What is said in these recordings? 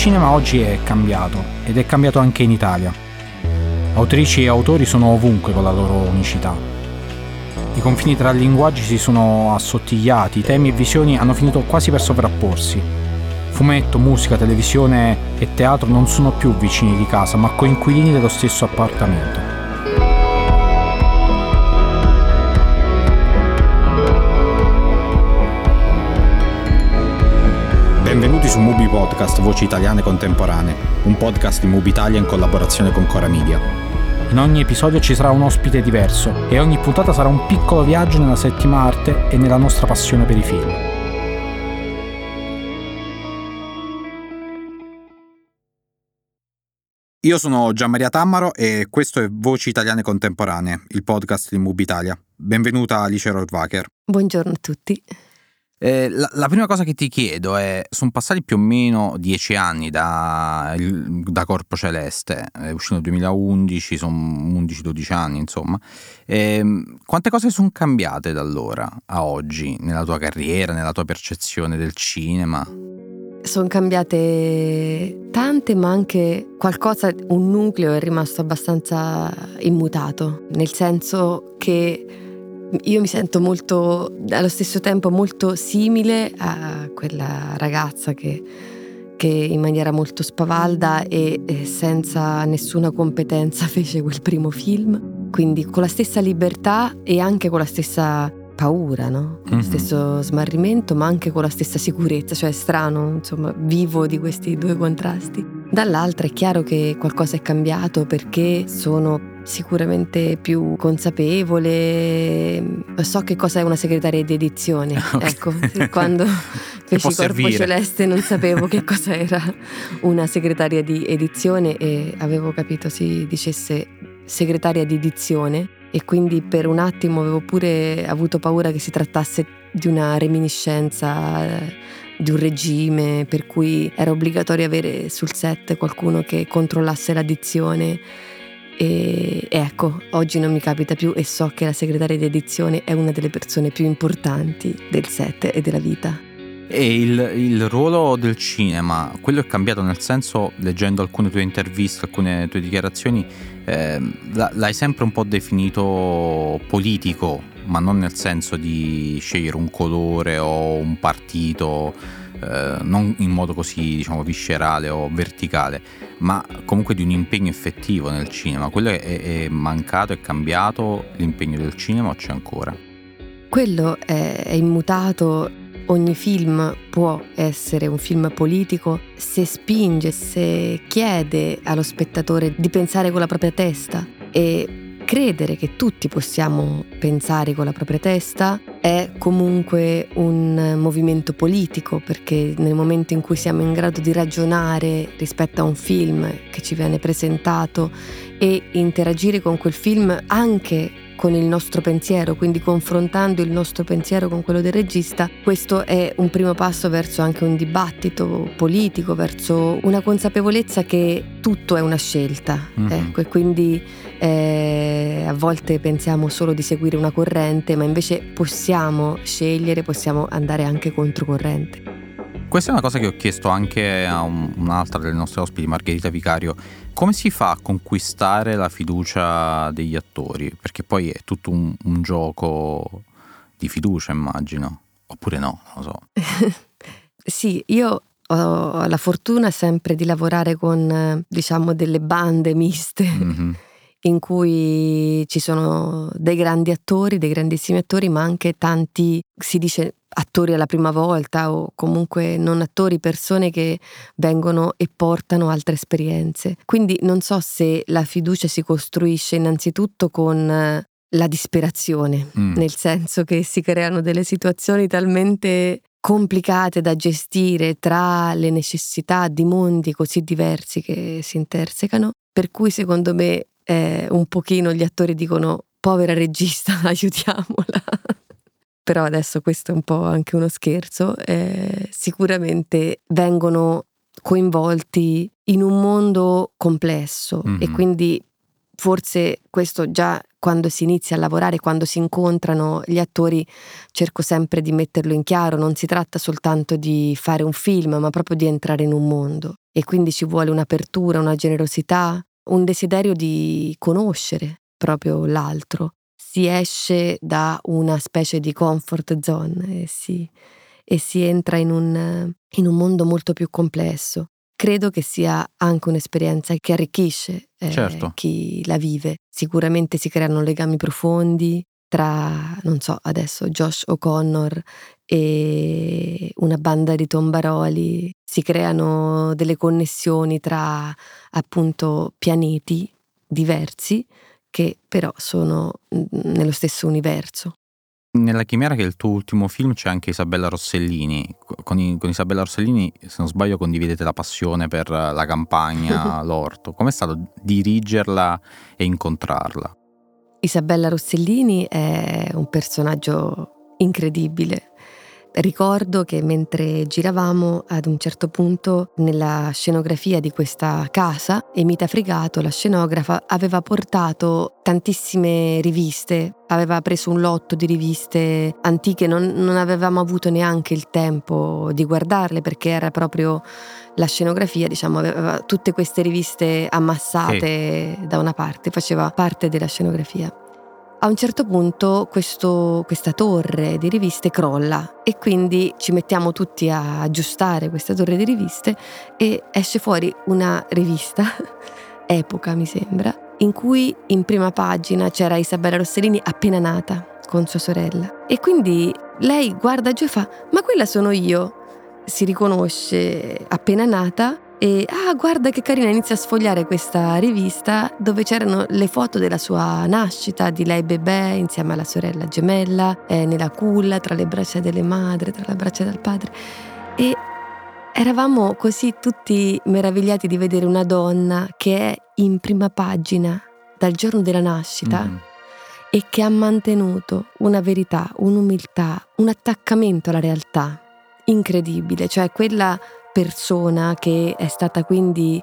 Cinema oggi è cambiato ed è cambiato anche in Italia. Autrici e autori sono ovunque con la loro unicità. I confini tra linguaggi si sono assottigliati, temi e visioni hanno finito quasi per sovrapporsi. Fumetto, musica, televisione e teatro non sono più vicini di casa, ma coinquilini dello stesso appartamento. Podcast Voci Italiane Contemporanee, un podcast di Mubi Italia in collaborazione con Cora Media. In ogni episodio ci sarà un ospite diverso e ogni puntata sarà un piccolo viaggio nella settima arte e nella nostra passione per i film. Io sono Gianmaria Tammaro e questo è Voci Italiane Contemporanee, il podcast di Mubi Italia. Benvenuta Alice Rohrwacher. Buongiorno a tutti. Eh, la, la, prima cosa che ti chiedo è, sono passati più o meno dieci anni da, da Corpo Celeste, è uscito nel 2011, sono 11-12 anni insomma. Eh, quante cose sono cambiate da allora a oggi nella tua carriera, nella tua percezione del cinema? Sono cambiate tante, ma anche qualcosa, un nucleo è rimasto abbastanza immutato, nel senso che io mi sento molto, allo stesso tempo molto simile a quella ragazza che, che in maniera molto spavalda e, e senza nessuna competenza fece quel primo film. Quindi con la stessa libertà e anche con la stessa paura, no? Con lo mm-hmm. stesso smarrimento, ma anche con la stessa sicurezza, cioè è strano, insomma, vivo di questi due contrasti. Dall'altra è chiaro che qualcosa è cambiato perché sono sicuramente più consapevole. So che cosa è una segretaria di edizione. Ecco, quando feci Corpo servire. Celeste non sapevo che cosa era una segretaria di edizione e avevo capito si dicesse segretaria di edizione e quindi per un attimo avevo pure avuto paura che si trattasse di una reminiscenza di un regime per cui era obbligatorio avere sul set qualcuno che controllasse l'addizione e, ecco, oggi non mi capita più e so che la segretaria di edizione è una delle persone più importanti del set e della vita. E il, il, ruolo del cinema, quello è cambiato nel senso, leggendo alcune tue interviste, alcune tue dichiarazioni, eh, l'hai sempre un po' definito politico, ma non nel senso di scegliere un colore o un partito eh, non in modo così diciamo viscerale o verticale, ma comunque di un impegno effettivo nel cinema. Quello è, è mancato, è cambiato l'impegno del cinema o c'è ancora? Quello è, è immutato ogni film può essere un film politico se spinge, se chiede allo spettatore di pensare con la propria testa e credere che tutti possiamo pensare con la propria testa è comunque un movimento politico perché nel momento in cui siamo in grado di ragionare rispetto a un film che ci viene presentato e interagire con quel film anche con il nostro pensiero, quindi confrontando il nostro pensiero con quello del regista, questo è un primo passo verso anche un dibattito politico, verso una consapevolezza che tutto è una scelta. Mm-hmm. Ecco, e quindi eh, a volte pensiamo solo di seguire una corrente, ma invece possiamo scegliere, possiamo andare anche controcorrente. Questa è una cosa che ho chiesto anche a un, un'altra delle nostre ospiti, Margherita Vicario. Come si fa a conquistare la fiducia degli attori? Perché poi è tutto un, un gioco di fiducia, immagino. Oppure no, non lo so. sì, io ho la fortuna sempre di lavorare con, diciamo, delle bande miste. Mm-hmm in cui ci sono dei grandi attori, dei grandissimi attori, ma anche tanti, si dice attori alla prima volta o comunque non attori, persone che vengono e portano altre esperienze. Quindi non so se la fiducia si costruisce innanzitutto con la disperazione, mm. nel senso che si creano delle situazioni talmente complicate da gestire tra le necessità di mondi così diversi che si intersecano, per cui secondo me eh, un pochino gli attori dicono povera regista, aiutiamola. Però adesso questo è un po' anche uno scherzo. Eh, sicuramente vengono coinvolti in un mondo complesso mm-hmm. e quindi forse questo già quando si inizia a lavorare, quando si incontrano gli attori, cerco sempre di metterlo in chiaro, non si tratta soltanto di fare un film, ma proprio di entrare in un mondo. e quindi ci vuole un'apertura, una generosità, un desiderio di conoscere proprio l'altro. Si esce da una specie di comfort zone e si, e si entra in un, in un mondo molto più complesso. Credo che sia anche un'esperienza che arricchisce eh, certo. chi la vive. Sicuramente si creano legami profondi tra, non so, adesso Josh O'Connor e una banda di tombaroli, si creano delle connessioni tra appunto pianeti diversi che però sono nello stesso universo. Nella Chimera, che è il tuo ultimo film, c'è anche Isabella Rossellini. Con, con Isabella Rossellini, se non sbaglio, condividete la passione per la campagna, l'orto. Com'è stato dirigerla e incontrarla? Isabella Rossellini è un personaggio incredibile. Ricordo che mentre giravamo ad un certo punto nella scenografia di questa casa, Emita Frigato, la scenografa, aveva portato tantissime riviste, aveva preso un lotto di riviste antiche, non, non avevamo avuto neanche il tempo di guardarle perché era proprio la scenografia, diciamo, aveva tutte queste riviste ammassate sì. da una parte, faceva parte della scenografia. A un certo punto questo, questa torre di riviste crolla e quindi ci mettiamo tutti a aggiustare questa torre di riviste e esce fuori una rivista, Epoca mi sembra, in cui in prima pagina c'era Isabella Rossellini appena nata con sua sorella. E quindi lei guarda giù e fa, ma quella sono io. Si riconosce appena nata e ah, guarda che carina, inizia a sfogliare questa rivista dove c'erano le foto della sua nascita, di lei bebè insieme alla sorella gemella, eh, nella culla, tra le braccia delle madri, tra le braccia del padre. E eravamo così tutti meravigliati di vedere una donna che è in prima pagina dal giorno della nascita. Mm. E che ha mantenuto una verità, un'umiltà, un attaccamento alla realtà incredibile, cioè quella persona che è stata quindi,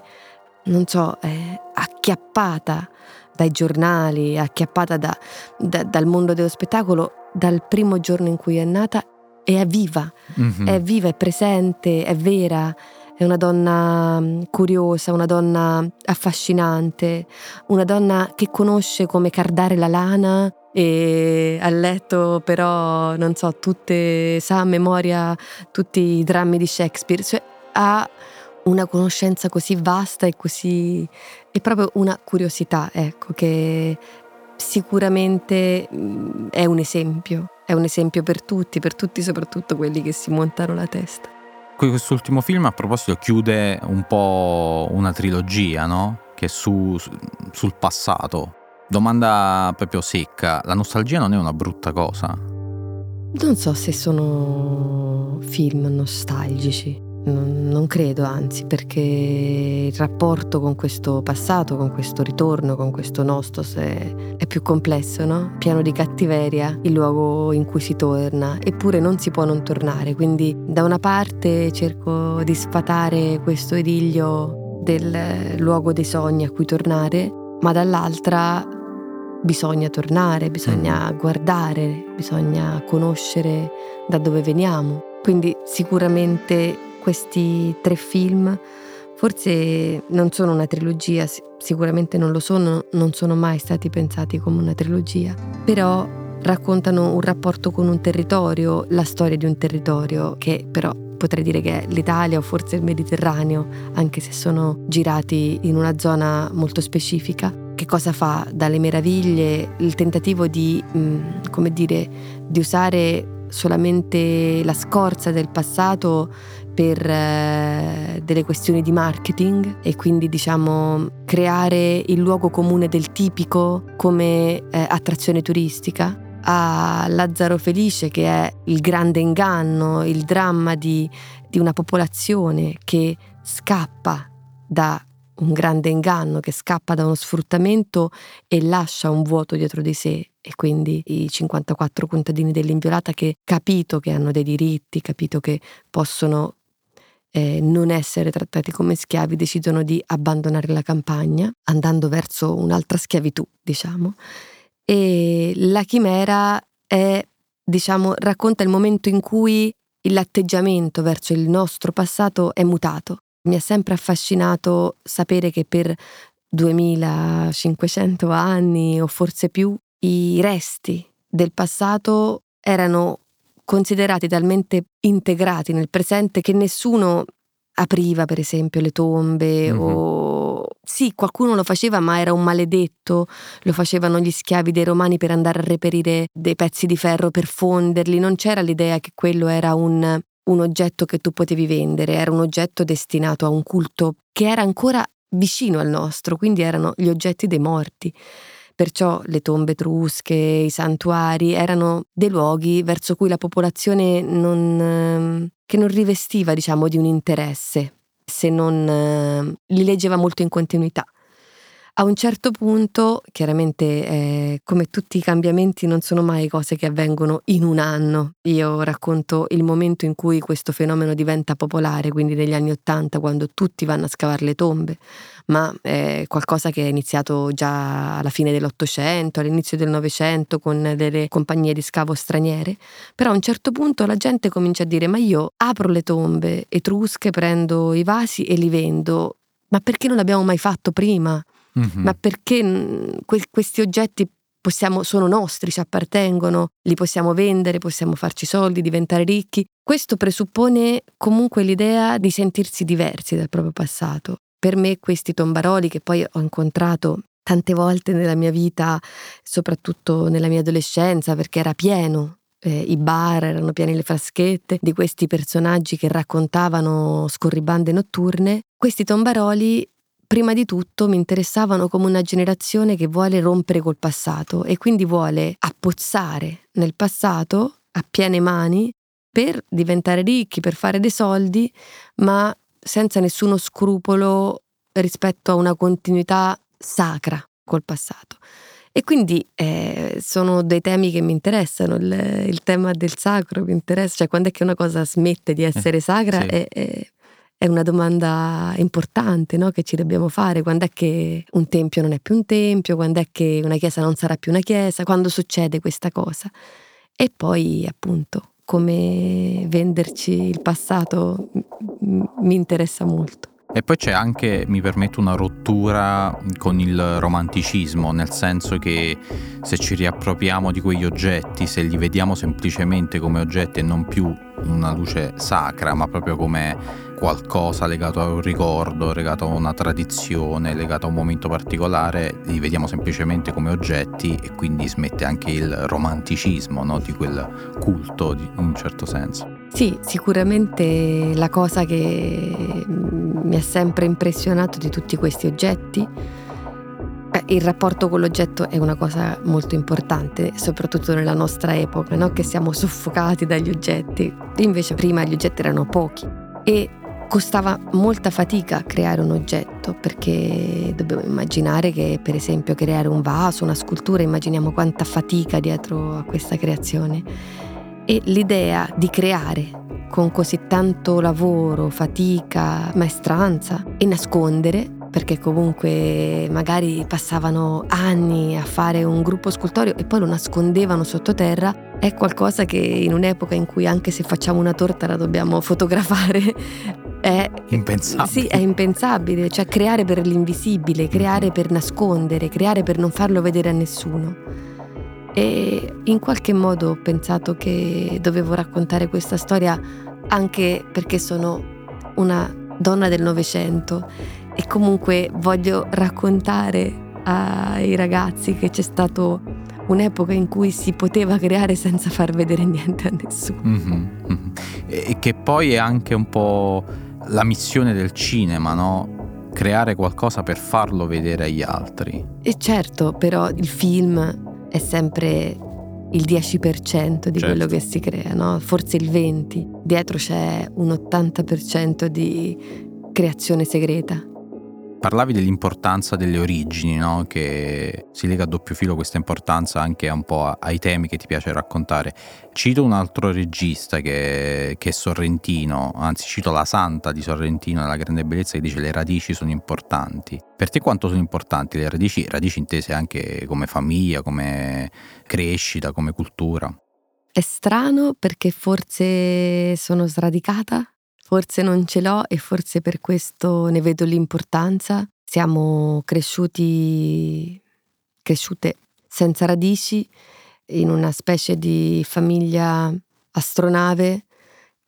non so, eh, acchiappata dai giornali, acchiappata da, da, dal mondo dello spettacolo dal primo giorno in cui è nata è viva, mm-hmm. è viva, è presente, è vera, è una donna mm, curiosa, una donna affascinante, una donna che conosce come cardare la lana e ha letto però, non so, tutte, sa a memoria tutti i drammi di Shakespeare. Cioè, ha una conoscenza così vasta e così... è proprio una curiosità, ecco, che sicuramente mm, è un esempio, è un esempio per tutti, per tutti soprattutto quelli che si montano la testa. Quest'ultimo film a proposito chiude un po' una trilogia, no? Che è su, sul passato. Domanda proprio secca, la nostalgia non è una brutta cosa? Non so se sono film nostalgici. Non, non, credo, anzi, perché il rapporto con questo passato, con questo ritorno, con questo nostos è, è, più complesso, no? Pieno di cattiveria, il luogo in cui si torna, eppure non si può non tornare. Quindi da una parte cerco di sfatare questo idillio del luogo dei sogni a cui tornare, ma dall'altra bisogna tornare, bisogna mm. guardare, bisogna conoscere da dove veniamo. Quindi sicuramente questi tre film forse non sono una trilogia, sicuramente non lo sono, non sono mai stati pensati come una trilogia, però raccontano un rapporto con un territorio, la storia di un territorio che però potrei dire che è l'Italia o forse il Mediterraneo, anche se sono girati in una zona molto specifica. Che cosa fa dalle meraviglie il tentativo di, mm, come dire, di usare solamente la scorza del passato per eh, delle questioni di marketing e quindi diciamo creare il luogo comune del tipico come eh, attrazione turistica. A Lazzaro Felice che è il grande inganno, il dramma di, di una popolazione che scappa da un grande inganno, che scappa da uno sfruttamento e lascia un vuoto dietro di sé e quindi i 54 contadini dell'inviolata che capito che hanno dei diritti, capito che possono eh, non essere trattati come schiavi, decidono di abbandonare la campagna, andando verso un'altra schiavitù, diciamo. E la chimera è, diciamo, racconta il momento in cui l'atteggiamento verso il nostro passato è mutato Mi ha sempre affascinato sapere che per 2500 anni o forse più i resti del passato erano considerati talmente integrati nel presente che nessuno apriva per esempio le tombe mm-hmm. o sì, qualcuno lo faceva, ma era un maledetto, lo facevano gli schiavi dei romani per andare a reperire dei pezzi di ferro per fonderli, non c'era l'idea che quello era un, un oggetto che tu potevi vendere, era un oggetto destinato a un culto che era ancora vicino al nostro, quindi erano gli oggetti dei morti. Perciò le tombe etrusche, i santuari erano dei luoghi verso cui la popolazione non, ehm, che non rivestiva, diciamo, di un interesse, se non eh, li leggeva molto in continuità. A un certo punto, chiaramente, eh, come tutti i cambiamenti, non sono mai cose che avvengono in un anno. Io racconto il momento in cui questo fenomeno diventa popolare, quindi negli anni Ottanta, quando tutti vanno a scavare le tombe, ma è qualcosa che è iniziato già alla fine dell'Ottocento, all'inizio del Novecento, con delle compagnie di scavo straniere. Però a un certo punto la gente comincia a dire: Ma io apro le tombe etrusche, prendo i vasi e li vendo. Ma perché non l'abbiamo mai fatto prima? Mm-hmm. ma perché que- questi oggetti possiamo, sono nostri, ci appartengono, li possiamo vendere, possiamo farci soldi, diventare ricchi. Questo presuppone comunque l'idea di sentirsi diversi dal proprio passato. Per me questi tombaroli che poi ho incontrato tante volte nella mia vita, soprattutto nella mia adolescenza, perché era pieno eh, i bar erano pieni le fraschette di questi personaggi che raccontavano scorribande notturne. Questi tombaroli prima di tutto mi interessavano come una generazione che vuole rompere col passato e quindi vuole appozzare nel passato a piene mani per diventare ricchi, per fare dei soldi, ma senza nessuno scrupolo rispetto a una continuità sacra col passato. E quindi eh, sono dei temi che mi interessano, il, il, tema del sacro mi interessa, cioè quando è che una cosa smette di essere sacra sì. è, è è una domanda importante no? che ci dobbiamo fare. Quando è che un tempio non è più un tempio? Quando è che una chiesa non sarà più una chiesa? Quando succede questa cosa? E poi, appunto, come venderci il passato mi interessa molto. E poi c'è anche, mi permetto, una rottura con il romanticismo, nel senso che se ci riappropriamo di quegli oggetti, se li vediamo semplicemente come oggetti e non più una luce sacra, ma proprio come qualcosa legato a un ricordo, legato a una tradizione, legato a un momento particolare, li vediamo semplicemente come oggetti e quindi smette anche il romanticismo no? di quel culto in un certo senso. Sì, sicuramente la cosa che mi ha sempre impressionato di tutti questi oggetti il rapporto con l'oggetto è una cosa molto importante, soprattutto nella nostra epoca, no? che siamo soffocati dagli oggetti. Invece prima gli oggetti erano pochi e costava molta fatica creare un oggetto perché dobbiamo immaginare che per esempio creare un vaso, una scultura, immaginiamo quanta fatica dietro a questa creazione. E l'idea di creare con così tanto lavoro, fatica, maestranza e nascondere perché comunque magari passavano anni a fare un gruppo scultorio e poi lo nascondevano sottoterra, è qualcosa che in un'epoca in cui anche se facciamo una torta la dobbiamo fotografare è impensabile. Sì, è impensabile, cioè creare per l'invisibile, creare per nascondere, creare per non farlo vedere a nessuno. E in qualche modo ho pensato che dovevo raccontare questa storia anche perché sono una donna del Novecento e comunque voglio raccontare ai ragazzi che c'è stato un'epoca in cui si poteva creare senza far vedere niente a nessuno. Mm-hmm, mm-hmm. E che poi è anche un po' la missione del cinema, no? Creare qualcosa per farlo vedere agli altri. E certo, però il film è sempre il 10% di certo. quello che si crea, no? forse il 20%. Dietro c'è un 80% di creazione segreta. Parlavi dell'importanza delle origini, no? che si lega a doppio filo questa importanza anche un po' ai temi che ti piace raccontare. Cito un altro regista che, che, è sorrentino, anzi cito la santa di Sorrentino nella grande bellezza che dice le radici sono importanti. Per te quanto sono importanti le radici? Radici intese anche come famiglia, come crescita, come cultura. È strano perché forse sono sradicata forse non ce l'ho e forse per questo ne vedo l'importanza. Siamo cresciuti, cresciute senza radici, in una specie di famiglia astronave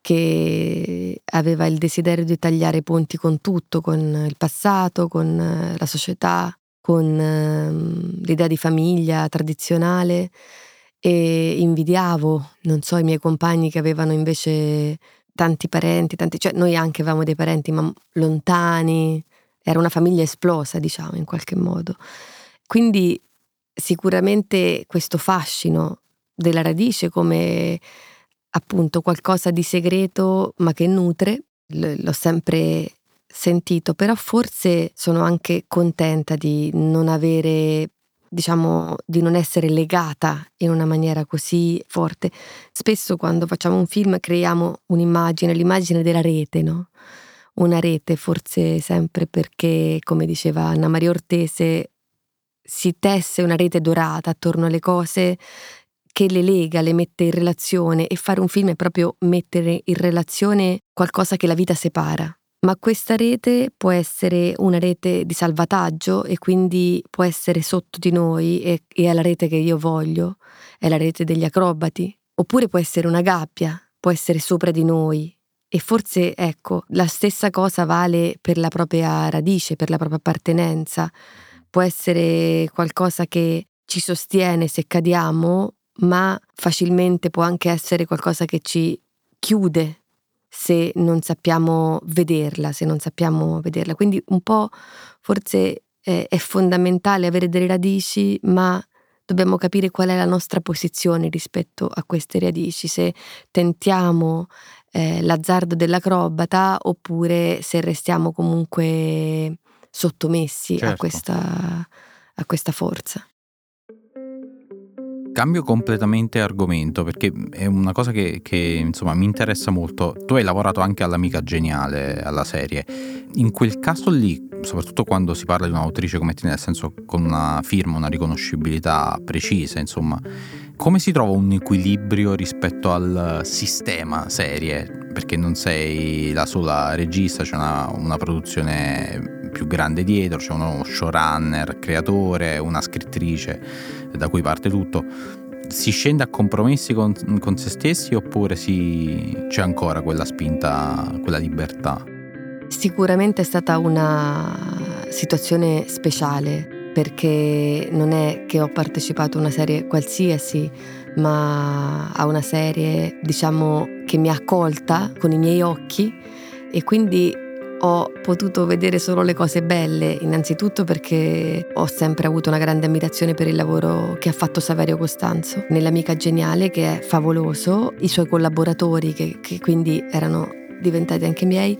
che aveva il desiderio di tagliare ponti con tutto, con il passato, con eh, la società, con ehm, l'idea di famiglia tradizionale e invidiavo, non so, i miei compagni che avevano invece tanti parenti, tanti, cioè noi anche avevamo dei parenti ma lontani, era una famiglia esplosa, diciamo, in qualche modo. Quindi sicuramente questo fascino della radice come appunto qualcosa di segreto ma che nutre, l'ho sempre sentito, però forse sono anche contenta di non avere diciamo di non essere legata in una maniera così forte. Spesso quando facciamo un film creiamo un'immagine, l'immagine della rete, no? Una rete forse sempre perché, come diceva Anna Maria Ortese, si tesse una rete dorata attorno alle cose che le lega, le mette in relazione e fare un film è proprio mettere in relazione qualcosa che la vita separa. Ma questa rete può essere una rete di salvataggio e quindi può essere sotto di noi e, e è la rete che io voglio, è la rete degli acrobati. Oppure può essere una gabbia, può essere sopra di noi. E forse, ecco, la stessa cosa vale per la propria radice, per la propria appartenenza. Può essere qualcosa che ci sostiene se cadiamo ma facilmente può anche essere qualcosa che ci chiude se non sappiamo vederla, se non sappiamo vederla. Quindi un po' forse è, è fondamentale avere delle radici, ma dobbiamo capire qual è la nostra posizione rispetto a queste radici, se tentiamo eh, l'azzardo dell'acrobata oppure se restiamo comunque sottomessi certo. a, questa, a questa forza. Cambio completamente argomento perché è una cosa che, che, insomma mi interessa molto. Tu hai lavorato anche all'Amica Geniale, alla serie. In quel caso lì, soprattutto quando si parla di un'autrice come te, nel senso con una firma, una riconoscibilità precisa, insomma, come si trova un equilibrio rispetto al sistema serie? Perché non sei la sola regista, c'è una, una produzione più grande dietro, c'è uno showrunner, creatore, una scrittrice da cui parte tutto. Si scende a compromessi con, con se stessi oppure si, c'è ancora quella spinta, quella libertà? Sicuramente è stata una situazione speciale perché non è che ho partecipato a una serie qualsiasi, ma a una serie diciamo che mi ha accolta con i miei occhi e quindi ho potuto vedere solo le cose belle, innanzitutto perché ho sempre avuto una grande ammirazione per il lavoro che ha fatto Saverio Costanzo, nell'amica geniale che è favoloso, i suoi collaboratori che, che quindi erano diventati anche miei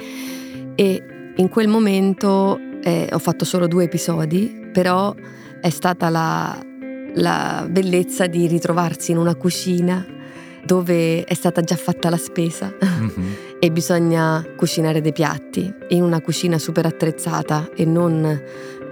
e in quel momento eh, ho fatto solo due episodi, però è stata la, la bellezza di ritrovarsi in una cucina dove è stata già fatta la spesa mm-hmm. e bisogna cucinare dei piatti in una cucina super attrezzata e non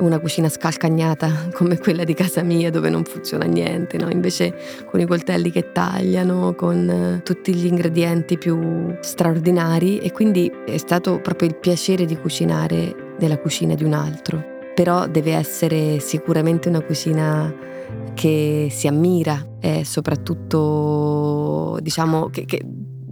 una cucina scalcagnata come quella di casa mia dove non funziona niente, no? invece con i coltelli che tagliano, con eh, tutti gli ingredienti più straordinari e quindi è stato proprio il piacere di cucinare nella cucina di un altro. Però deve essere sicuramente una cucina che si ammira e soprattutto diciamo che, che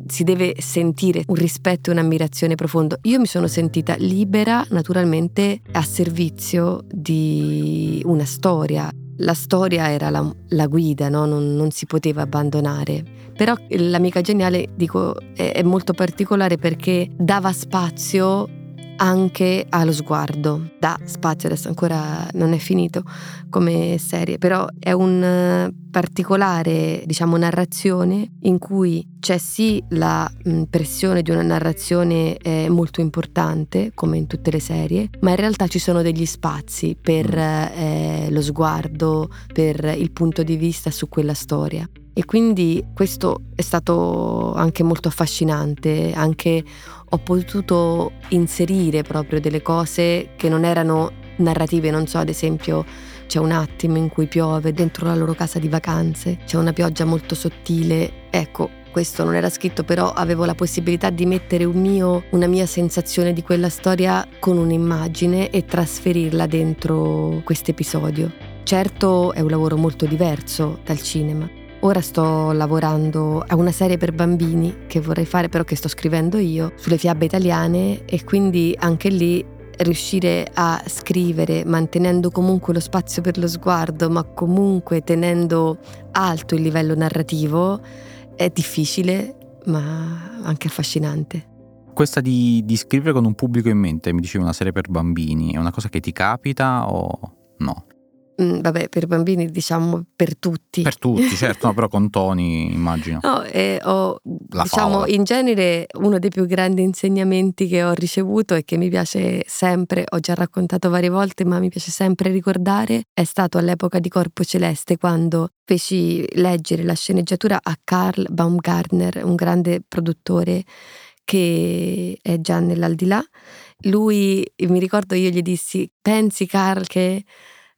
si deve sentire un rispetto e un'ammirazione profondo. Io mi sono sentita libera, naturalmente, a servizio di una storia. La storia era la, la guida, no? non, non, si poteva abbandonare. Però l'amica geniale, dico, è, è molto particolare perché dava spazio anche allo sguardo. Dà spazio, adesso ancora non è finito come serie, però è un eh, particolare, diciamo, narrazione in cui c'è sì la mm, pressione di una narrazione eh, molto importante, come in tutte le serie, ma in realtà ci sono degli spazi per mm. eh, lo sguardo, per il punto di vista su quella storia. E quindi questo è stato anche molto affascinante, anche ho potuto inserire proprio delle cose che non erano narrative, non so, ad esempio c'è un attimo in cui piove dentro la loro casa di vacanze, c'è una pioggia molto sottile, ecco, questo non era scritto, però avevo la possibilità di mettere un mio, una mia sensazione di quella storia con un'immagine e trasferirla dentro questo episodio. Certo è un lavoro molto diverso dal cinema. Ora sto lavorando a una serie per bambini che vorrei fare, però che sto scrivendo io, sulle fiabe italiane e quindi anche lì riuscire a scrivere mantenendo comunque lo spazio per lo sguardo, ma comunque tenendo alto il livello narrativo, è difficile, ma anche affascinante. Questa di, di scrivere con un pubblico in mente, mi dicevi una serie per bambini, è una cosa che ti capita o no? Mm, vabbè, per bambini diciamo per tutti. Per tutti, certo, no, però con toni immagino. No, e ho, diciamo, favola. in genere uno dei più grandi insegnamenti che ho ricevuto e che mi piace sempre, ho già raccontato varie volte, ma mi piace sempre ricordare, è stato all'epoca di Corpo Celeste, quando feci leggere la sceneggiatura a Carl Baumgartner, un grande produttore che è già nell'aldilà. Lui, mi ricordo, io gli dissi, pensi Carl che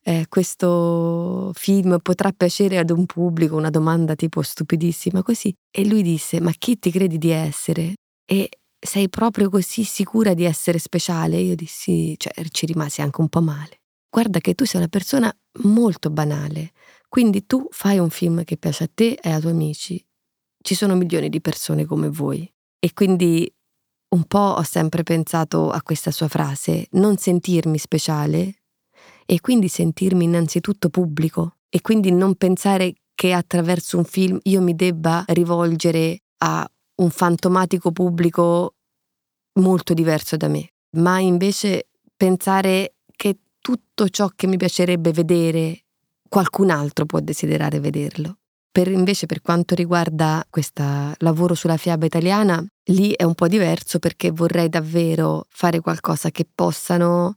eh, questo film potrà piacere ad un pubblico, una domanda tipo stupidissima così. E lui disse, ma chi ti credi di essere? E sei proprio così sicura di essere speciale? Io dissi, cioè ci rimasi anche un po' male. Guarda che tu sei una persona molto banale, quindi tu fai un film che piace a te e ai tuoi amici. Ci sono milioni di persone come voi. E quindi un po' ho sempre pensato a questa sua frase, non sentirmi speciale, e quindi sentirmi innanzitutto pubblico e quindi non pensare che attraverso un film io mi debba rivolgere a un fantomatico pubblico molto diverso da me, ma invece pensare che tutto ciò che mi piacerebbe vedere qualcun altro può desiderare vederlo. Per invece per quanto riguarda questo lavoro sulla fiaba italiana, lì è un po' diverso perché vorrei davvero fare qualcosa che possano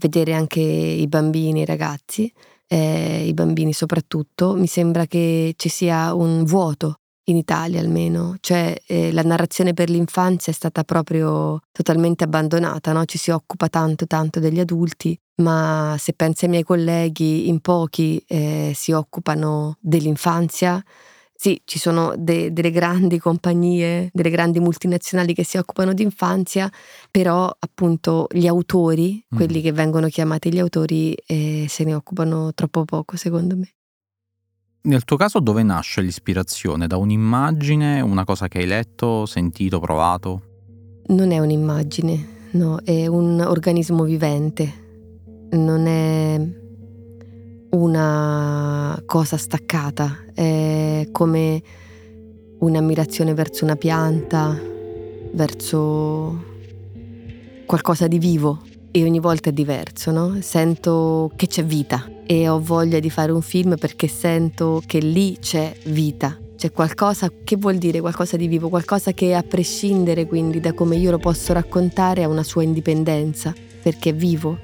vedere anche i bambini, i ragazzi, eh, i bambini soprattutto, mi sembra che ci sia un vuoto in Italia almeno, cioè eh, la narrazione per l'infanzia è stata proprio totalmente abbandonata, no? ci si occupa tanto tanto degli adulti, ma se pensi ai miei colleghi, in pochi eh, si occupano dell'infanzia sì, ci sono de- delle grandi compagnie, delle grandi multinazionali che si occupano di infanzia, però appunto gli autori, mm. quelli che vengono chiamati gli autori, eh, se ne occupano troppo poco secondo me. Nel tuo caso dove nasce l'ispirazione? Da un'immagine, una cosa che hai letto, sentito, provato? Non è un'immagine, no, è un organismo vivente. Non è una cosa staccata, è come un'ammirazione verso una pianta, verso qualcosa di vivo e ogni volta è diverso, no? Sento che c'è vita e ho voglia di fare un film perché sento che lì c'è vita. C'è qualcosa che vuol dire qualcosa di vivo, qualcosa che a prescindere quindi da come io lo posso raccontare ha una sua indipendenza, perché è vivo,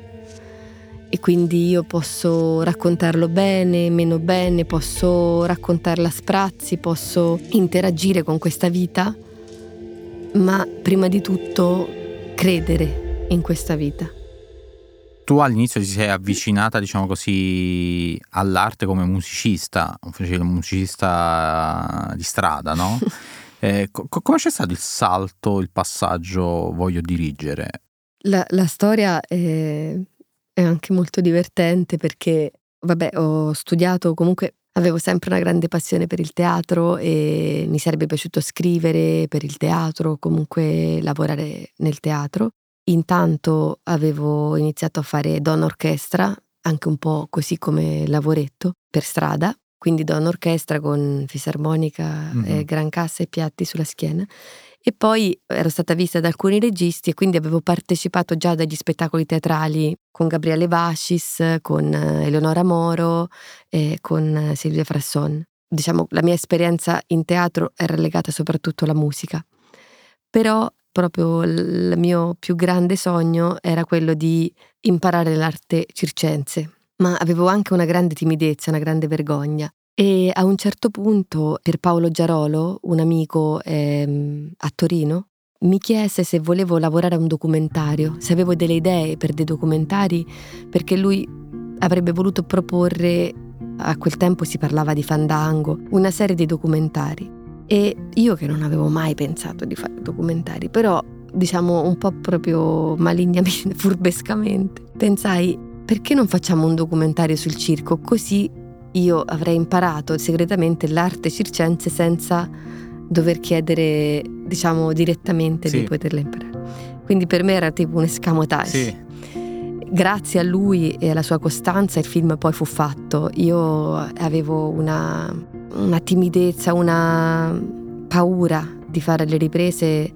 e quindi io posso raccontarlo bene, meno bene, posso raccontarla a sprazzi, posso interagire con questa vita, ma prima di tutto credere in questa vita. Tu all'inizio ti sei avvicinata, diciamo così, all'arte come musicista, un musicista di strada, no? eh, co- come c'è stato il salto, il passaggio voglio dirigere? La, la storia è è anche molto divertente perché, vabbè, ho studiato comunque Avevo sempre una grande passione per il teatro e mi sarebbe piaciuto scrivere per il teatro, comunque lavorare nel teatro. Intanto avevo iniziato a fare donna orchestra, anche un po' così come lavoretto, per strada, quindi donna orchestra con fisarmonica, mm-hmm. gran cassa e piatti sulla schiena. E poi ero stata vista da alcuni registi e quindi avevo partecipato già dagli spettacoli teatrali con Gabriele Vascis, con eh, Eleonora Moro e con eh, Silvia Frasson. Diciamo, la mia esperienza in teatro era legata soprattutto alla musica. Però proprio il mio più grande sogno era quello di imparare l'arte circense. Ma avevo anche una grande timidezza, una grande vergogna. E a un certo punto Pierpaolo Giarolo, un amico ehm, a Torino, mi chiese se volevo lavorare a un documentario, se avevo delle idee per dei documentari, perché lui avrebbe voluto proporre, a quel tempo si parlava di Fandango, una serie di documentari. E io che non avevo mai pensato di fare documentari, però diciamo un po' proprio malignamente, furbescamente, pensai perché non facciamo un documentario sul circo così io avrei imparato segretamente l'arte circense senza dover chiedere, diciamo, direttamente sì. di poterla imparare. Quindi per me era tipo un escamotage. Sì. Grazie a lui e alla sua costanza il film poi fu fatto. Io avevo una, una timidezza, una paura di fare le riprese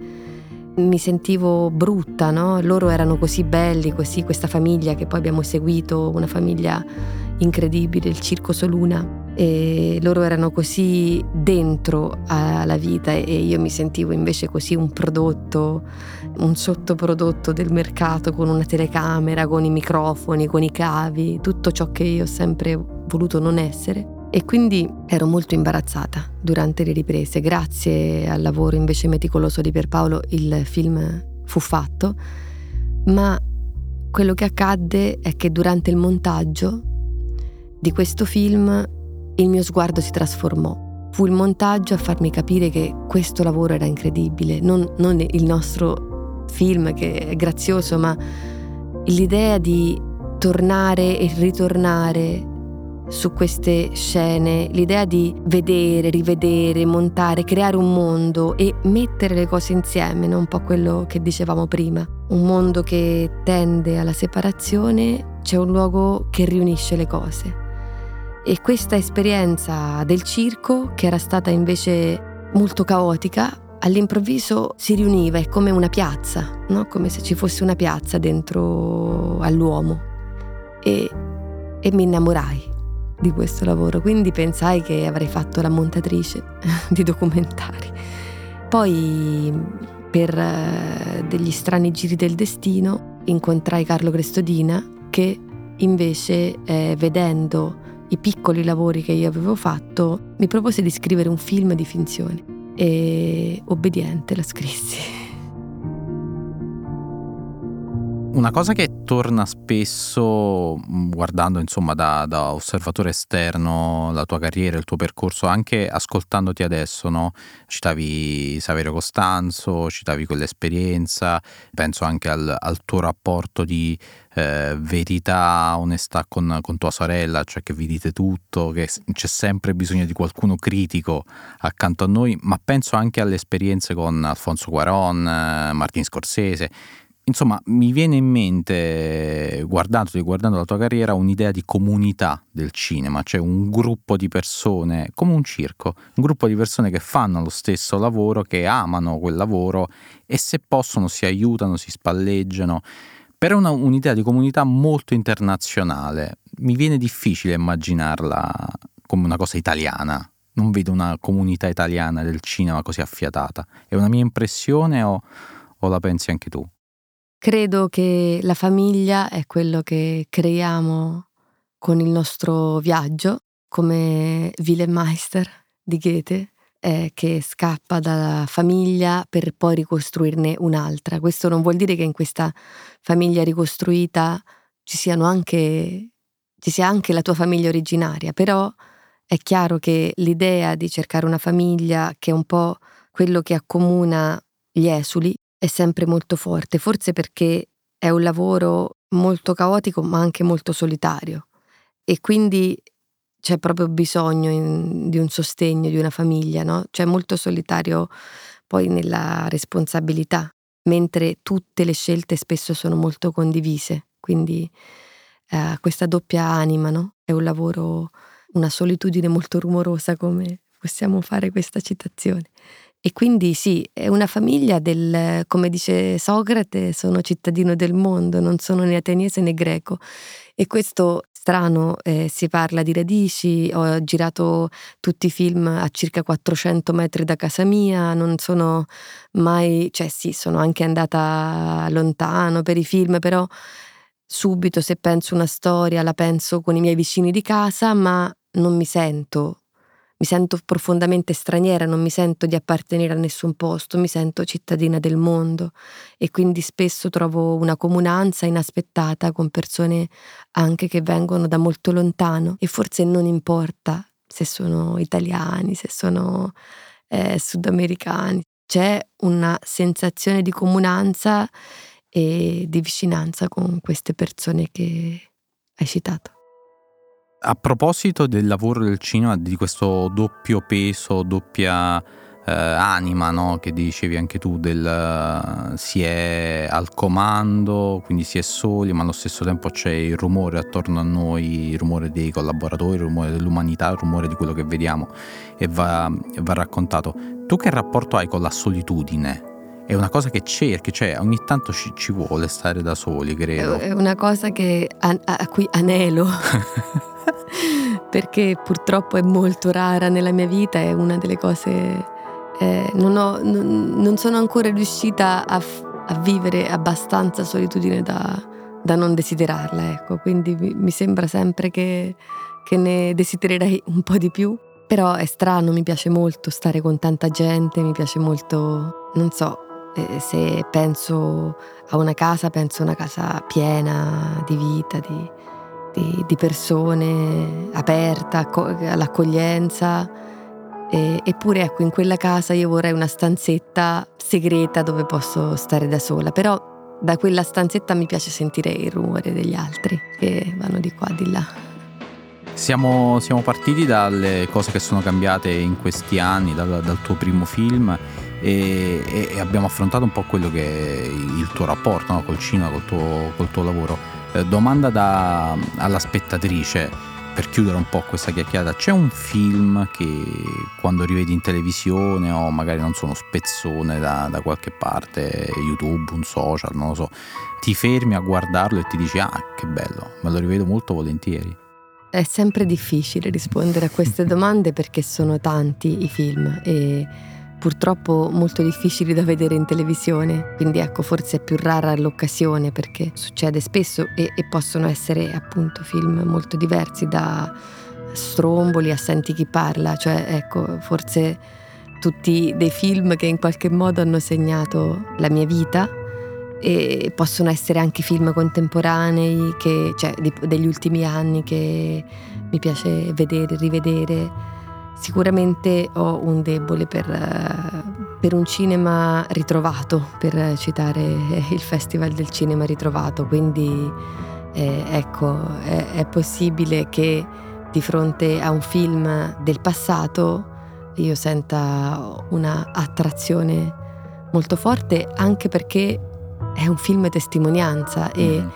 mi sentivo brutta, no? Loro erano così belli, così questa famiglia che poi abbiamo seguito, una famiglia incredibile, il Circo Soluna. E loro erano così dentro alla vita e io mi sentivo invece così un prodotto, un sottoprodotto del mercato con una telecamera, con i microfoni, con i cavi, tutto ciò che io ho sempre voluto non essere. E quindi ero molto imbarazzata durante le riprese. Grazie al lavoro invece meticoloso di Pierpaolo il film fu fatto, ma quello che accadde è che durante il montaggio di questo film il mio sguardo si trasformò. Fu il montaggio a farmi capire che questo lavoro era incredibile, non, non il nostro film che è grazioso, ma l'idea di tornare e ritornare su queste scene, l'idea di vedere, rivedere, montare, creare un mondo e mettere le cose insieme, no? un po' quello che dicevamo prima. Un mondo che tende alla separazione, c'è un luogo che riunisce le cose. E questa esperienza del circo, che era stata invece molto caotica, all'improvviso si riuniva, è come una piazza, no? come se ci fosse una piazza dentro all'uomo. E, e mi innamorai di questo lavoro, quindi pensai che avrei fatto la montatrice di documentari. Poi, per eh, degli strani giri del destino, incontrai Carlo Crestodina che invece, eh, vedendo i piccoli lavori che io avevo fatto, mi propose di scrivere un film di finzione e obbediente la scrissi. Una cosa che torna spesso mm, guardando insomma da, da, osservatore esterno la tua carriera, il tuo percorso, anche ascoltandoti adesso, no? citavi Saverio Costanzo, citavi quell'esperienza, penso anche al, al tuo rapporto di eh, verità, onestà con, con, tua sorella, cioè che vi dite tutto, che c'è sempre bisogno di qualcuno critico accanto a noi, ma penso anche alle esperienze con Alfonso Guaron, eh, Martin Scorsese Insomma, mi viene in mente, guardando la tua carriera, un'idea di comunità del cinema, cioè un gruppo di persone, come un circo, un gruppo di persone che fanno lo stesso lavoro, che amano quel lavoro e se possono si aiutano, si spalleggiano. Per una, un'idea di comunità molto internazionale, mi viene difficile immaginarla come una cosa italiana. Non vedo una comunità italiana del cinema così affiatata. È una mia impressione o, o la pensi anche tu? Credo che la famiglia è quello che creiamo con il nostro viaggio, come Willem Meister di Goethe, eh, che scappa dalla famiglia per poi ricostruirne un'altra. Questo non vuol dire che in questa famiglia ricostruita ci anche ci sia anche la tua famiglia originaria, però è chiaro che l'idea di cercare una famiglia che è un po' quello che accomuna gli esuli è sempre molto forte, forse perché è un lavoro molto caotico ma anche molto solitario e quindi c'è proprio bisogno in, di un sostegno, di una famiglia, no? C'è molto solitario poi nella responsabilità, mentre tutte le scelte spesso sono molto condivise, quindi eh, questa doppia anima, no? È un lavoro, una solitudine molto rumorosa come possiamo fare questa citazione. E quindi sì, è una famiglia del, come dice Socrate, sono cittadino del mondo, non sono né ateniese né greco. E questo strano, eh, si parla di radici, ho girato tutti i film a circa 400 metri da casa mia, non sono mai, cioè sì, sono anche andata lontano per i film, però subito se penso una storia la penso con i miei vicini di casa, ma non mi sento mi sento profondamente straniera, non mi sento di appartenere a nessun posto, mi sento cittadina del mondo e quindi spesso trovo una comunanza inaspettata con persone anche che vengono da molto lontano e forse non importa se sono italiani, se sono eh, sudamericani. C'è una sensazione di comunanza e di vicinanza con queste persone che hai citato. A proposito del lavoro del cinema, di questo doppio peso, doppia eh, anima, no? che dicevi anche tu, del, si è al comando, quindi si è soli, ma allo stesso tempo c'è il rumore attorno a noi, il rumore dei collaboratori, il rumore dell'umanità, il rumore di quello che vediamo e va, va raccontato. Tu che rapporto hai con la solitudine? È una cosa che cerchi, cioè ogni tanto ci, ci vuole stare da soli, credo. È una cosa che, a, a cui anelo. perché purtroppo è molto rara nella mia vita, è una delle cose eh, non, ho, non, non, sono ancora riuscita a, a vivere abbastanza solitudine da, da, non desiderarla, ecco. quindi mi, mi sembra sempre che, che ne desidererei un po' di più. Però è strano, mi piace molto stare con tanta gente, mi piace molto, non so, eh, se penso a una casa, penso a una casa piena di vita, di, di, di persone, aperta all'accoglienza. E, eppure ecco, in quella casa io vorrei una stanzetta segreta dove posso stare da sola, però da quella stanzetta mi piace sentire il rumore degli altri che vanno di qua, di là. Siamo, siamo partiti dalle cose che sono cambiate in questi anni, dal, dal tuo primo film e, e, abbiamo affrontato un po' quello che è il tuo rapporto no? col cinema, col tuo, col tuo lavoro. Eh, domanda da, alla spettatrice, per chiudere un po' questa chiacchierata, c'è un film che quando rivedi in televisione o magari non so, uno spezzone da, da, qualche parte, YouTube, un social, non lo so, ti fermi a guardarlo e ti dici ah che bello, me lo rivedo molto volentieri. È sempre difficile rispondere a queste domande perché sono tanti i film e purtroppo molto difficili da vedere in televisione, quindi ecco forse è più rara l'occasione perché succede spesso e, e possono essere appunto film molto diversi da stromboli a Senti chi parla, cioè ecco forse tutti dei film che in qualche modo hanno segnato la mia vita e possono essere anche film contemporanei, che, cioè di, degli ultimi anni che mi piace vedere, rivedere. Sicuramente ho un debole per, per, un cinema ritrovato, per citare il Festival del Cinema Ritrovato, quindi eh, ecco, è, è possibile che di fronte a un film del passato io senta una attrazione molto forte anche perché è un film testimonianza e, mm.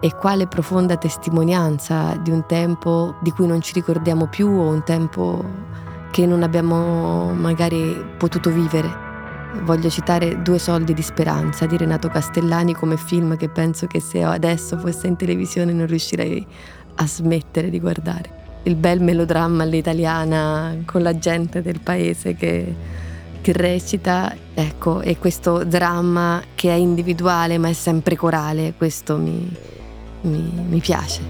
e, quale profonda testimonianza di un tempo di cui non ci ricordiamo più o un tempo che non abbiamo magari potuto vivere. Voglio citare Due soldi di speranza di Renato Castellani come film che penso che se adesso fosse in televisione non riuscirei a smettere di guardare. Il bel melodramma all'italiana con la gente del paese che, che recita, ecco, e questo dramma che è individuale ma è sempre corale, questo mi, mi, mi piace.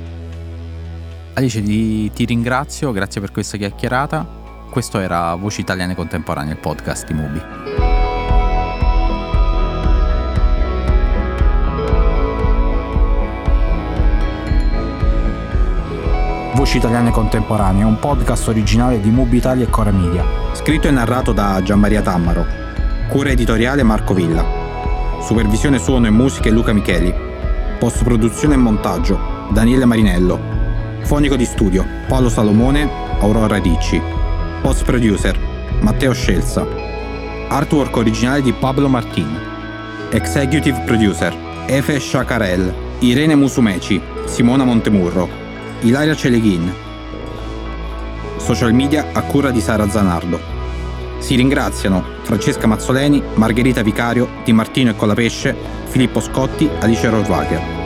Alice, ti, ti ringrazio, grazie per questa chiacchierata. Questo era Voci Italiane Contemporanee, il podcast di Mubi. Voci Italiane Contemporanee, un podcast originale di Mubi Italia e Cora Media. Scritto e narrato da Gianmaria Tammaro. Cura editoriale Marco Villa. Supervisione suono e musiche Luca Micheli. Post produzione e montaggio Daniele Marinello. Fonico di studio Paolo Salomone, Aurora Ricci. Post producer Matteo Scelsa. Artwork originale di Pablo Martin. Executive producer Efe Shakarel, Irene Musumeci, Simona Montemurro, Ilaria Celeghin. Social media a cura di Sara Zanardo. Si ringraziano Francesca Mazzoleni, Margherita Vicario, Di Martino e Colapesce, Filippo Scotti, Alice Rohrwacher.